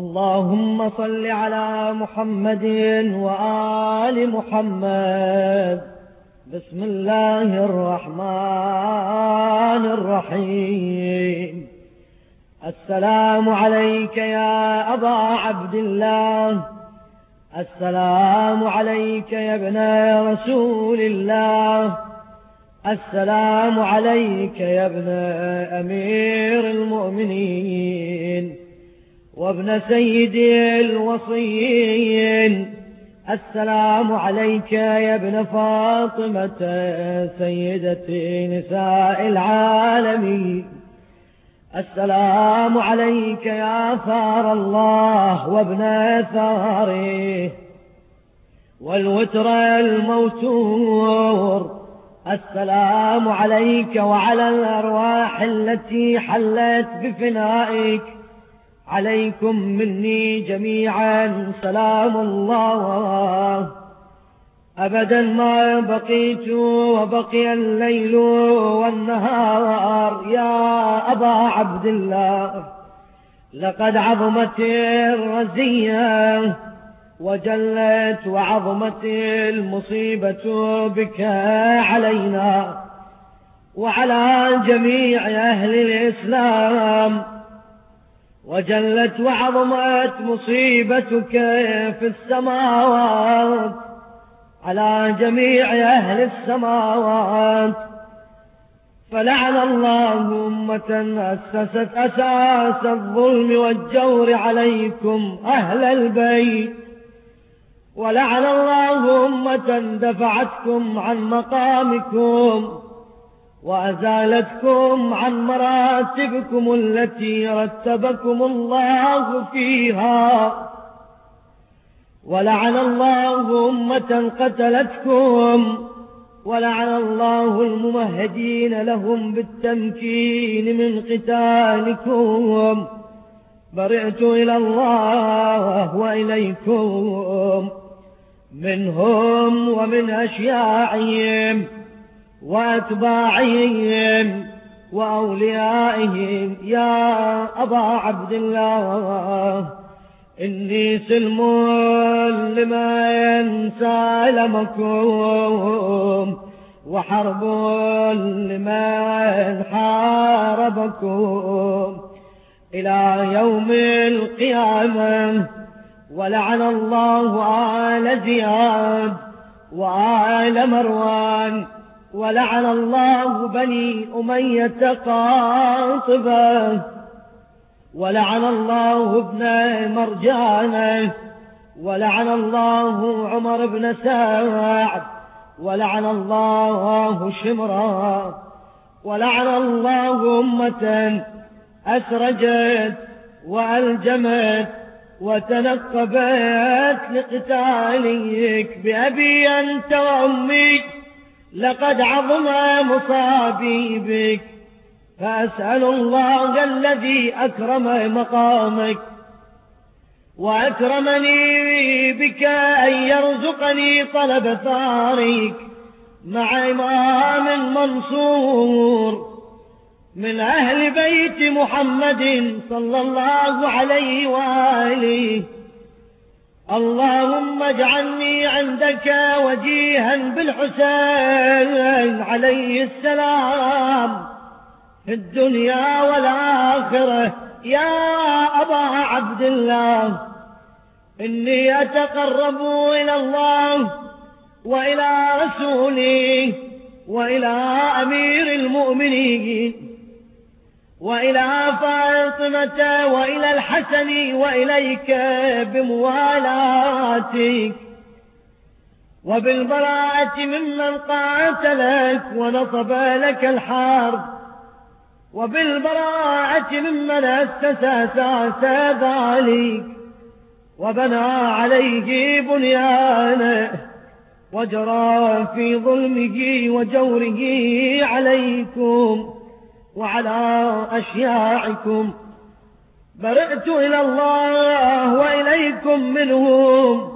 اللهم صل على محمد وآل محمد. بسم الله الرحمن الرحيم. السلام عليك يا أبا عبد الله. السلام عليك يا ابن رسول الله. السلام عليك يا ابن أمير المؤمنين. وابن سيد الوصيين. السلام عليك يا ابن فاطمة سيدة نساء العالمين. السلام عليك يا ثار الله وابن ثاره. والوتر الموتور. السلام عليك وعلى الأرواح التي حلت بفنائك. عليكم مني جميعا سلام الله. أبدا ما بقيت وبقي الليل والنهار. يا أبا عبد الله لقد عظمت الرزية وجلت وعظمت المصيبة بك علينا وعلى جميع أهل الإسلام. وجلت وعظمت مصيبتك في السماوات على جميع أهل السماوات. فلعن الله أمة أسست أساس الظلم والجور عليكم أهل البيت. ولعن الله أمة دفعتكم عن مقامكم. وأزالتكم عن مراتبكم التي رتبكم الله فيها. ولعن الله أمة قتلتكم ولعن الله الممهدين لهم بالتمكين من قتالكم. برئت إلى الله وإليكم منهم ومن أشياعهم. وأتباعهم وأوليائهم. يا أبا عبد الله إني سلم لمن سالمكم وحرب لمن حاربكم إلى يوم القيامة ولعن الله آل زياد وآل مروان. ولعن الله بني أمية قاطبة ولعن الله ابن مرجانة ولعن الله عمر بن سعد ولعن الله شمرا ولعن الله أمة أسرجت وألجمت وتنقبت لقتالك بأبي أنت وأمي. لقد عظم مصابي بك فأسأل الله الذي أكرم مقامك. وأكرمني بك أن يرزقني طلب ثارك مع إمام منصور من أهل بيت محمد صلى الله عليه وآله. اللهم اجعلني عندك وجيها بالحسين عليه السلام. في الدنيا والآخرة يا أبا عبد الله إني أتقرب إلى الله وإلى رسوله وإلى أمير المؤمنين. وإلى فاطمة وإلى الحسن وإليك بموالاتك وبالبراءة ممن قاتلك ونصب لك الحرب وبالبراءة ممن أسس أساس ذلك وبنى عليه بنيانه وجرى في ظلمه وجوره عليكم وعلى أشياعكم. برئت إلى الله وإليكم منهم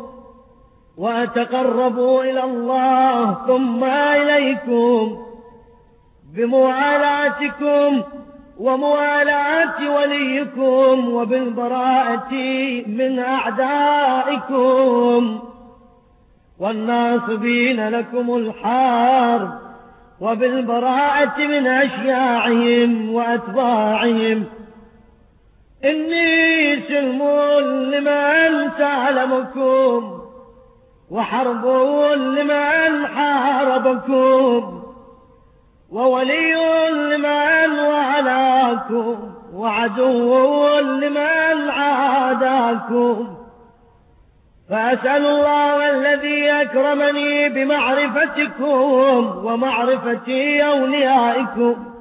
وأتقرب إلى الله ثم إليكم بموالاتكم وموالاة وليكم وبالبراءة من أعدائكم. والناصبين لكم الحرب. وبالبراءة من أشياعهم وأتباعهم. إني سلم لمن تعلمكم وحرب لمن حاربكم وولي لمن والاكم وعدو لمن عاداكم. فأسأل الله الذي أكرمني بمعرفتكم ومعرفة أوليائكم.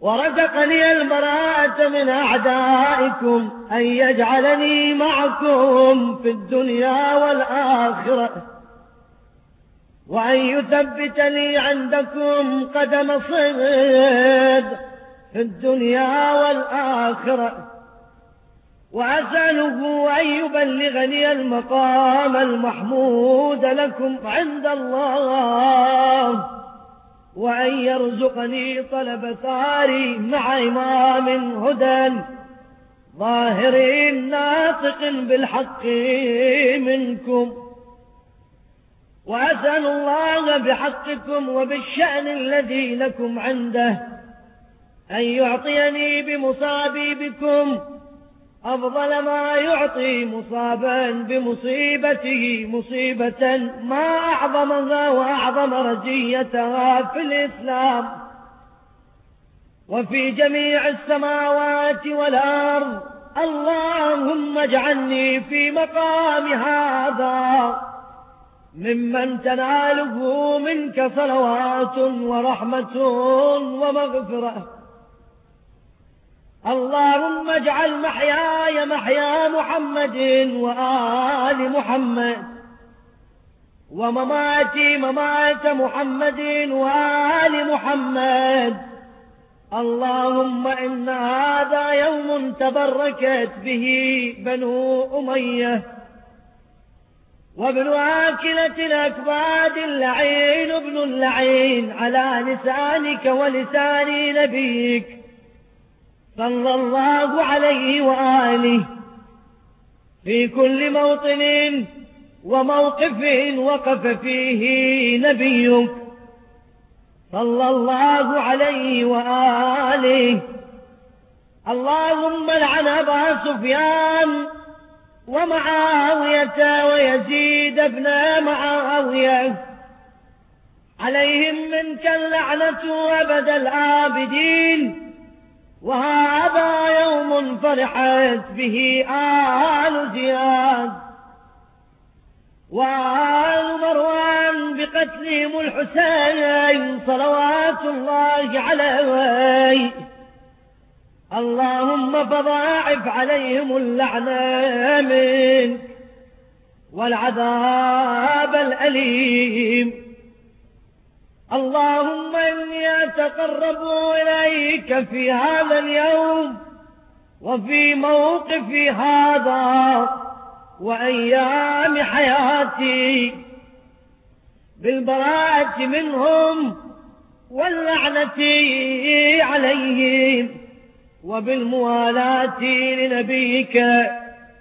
ورزقني البراءة من أعدائكم أن يجعلني معكم في الدنيا والآخرة. وأن يثبت لي عندكم قدم صدق في الدنيا والآخرة. وأسأله أن يبلغني المقام المحمود لكم عند الله وأن يرزقني طلب ثاري مع إمام هدى ظاهر ناطق بالحق منكم. وأسأل الله بحقكم وبالشأن الذي لكم عنده أن يعطيني بمصابي بكم أفضل ما يعطي مصابا بمصيبته مصيبة ما أعظمها وأعظم رجيتها في الإسلام. وفي جميع السماوات والأرض اللهم اجعلني في مقام هذا ممن تناله منك صلوات ورحمة ومغفرة. اللهم اجعل محياي محيا محمد وآل محمد ومماتي ممات محمد وآل محمد. اللهم إن هذا يوم تبركت به بنو أمية وابن آكلة الأكباد اللعين ابن اللعين على لسانك ولسان نبيك. صلى الله عليه وآله في كل موطن وموقف وقف فيه نبيك صلى الله عليه وآله. اللهم لعن أبا سفيان ومعاوية ويزيد ابن معاوية. عليهم منك اللعنة أبد الآبدين. وهذا يوم فرحت به آل زياد. وآل مروان بقتلهم الحسين صلوات الله عليه. اللهم فضاعف عليهم اللعنة منك والعذاب الأليم. اللهم إني أتقرب إليك في هذا اليوم وفي موقفي هذا وأيام حياتي بالبراءة منهم واللعنة عليهم وبالموالاة لنبيك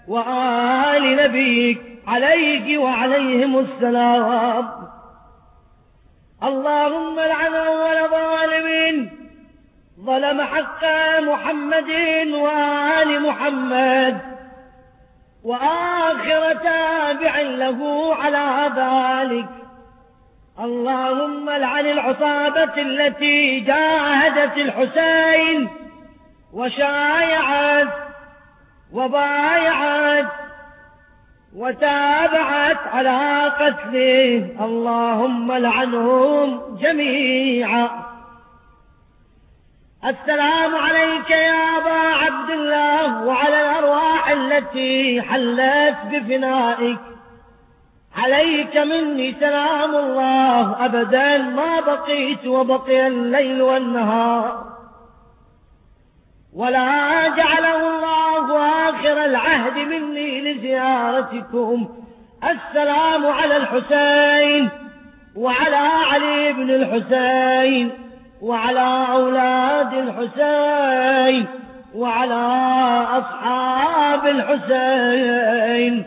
وآل نبيك عليك وعليهم السلام. اللهم لعن أول ظالم. ظلم حق محمد وآل محمد. وآخر تابع له على ذلك. اللهم لعن العصابة التي جاهدت الحسين. وشايعت وبايعت وتابعت على قتله اللهم لعنهم جميعا. السلام عليك يا أبا عبد الله وعلى الأرواح التي حلت بفنائك. عليك مني سلام الله أبدا ما بقيت وبقي الليل والنهار. ولا جعله الله آخر العهد مني لزيارتكم. السلام على الحسين وعلى علي بن الحسين وعلى أولاد الحسين وعلى أصحاب الحسين.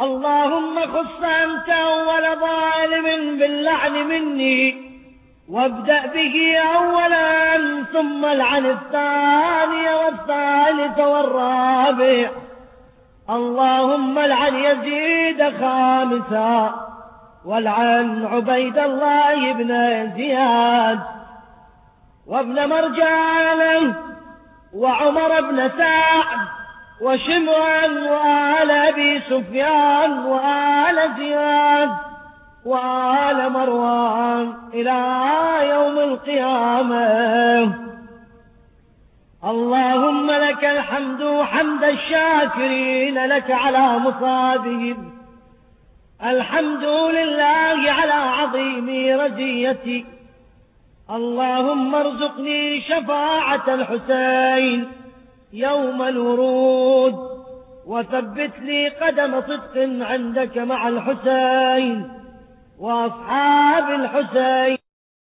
اللهم خص أنت أول ظالم باللعن مني. وابدأ به أولا ثم العن الثاني والثالث والرابع. اللهم العن يزيد خامسا والعن عبيد الله بن زياد. وابن مرجان وعمر بن سعد وشمرا وآل أبي سفيان وآل زياد. وآل مروان إلى يوم القيامة. اللهم لك الحمد حمد الشاكرين لك على مصابهم. الحمد لله على عظيم رزيتي اللهم ارزقني شفاعة الحسين يوم الورود. وثبت لي قدم صدق عندك مع الحسين. وأصحاب الحسين.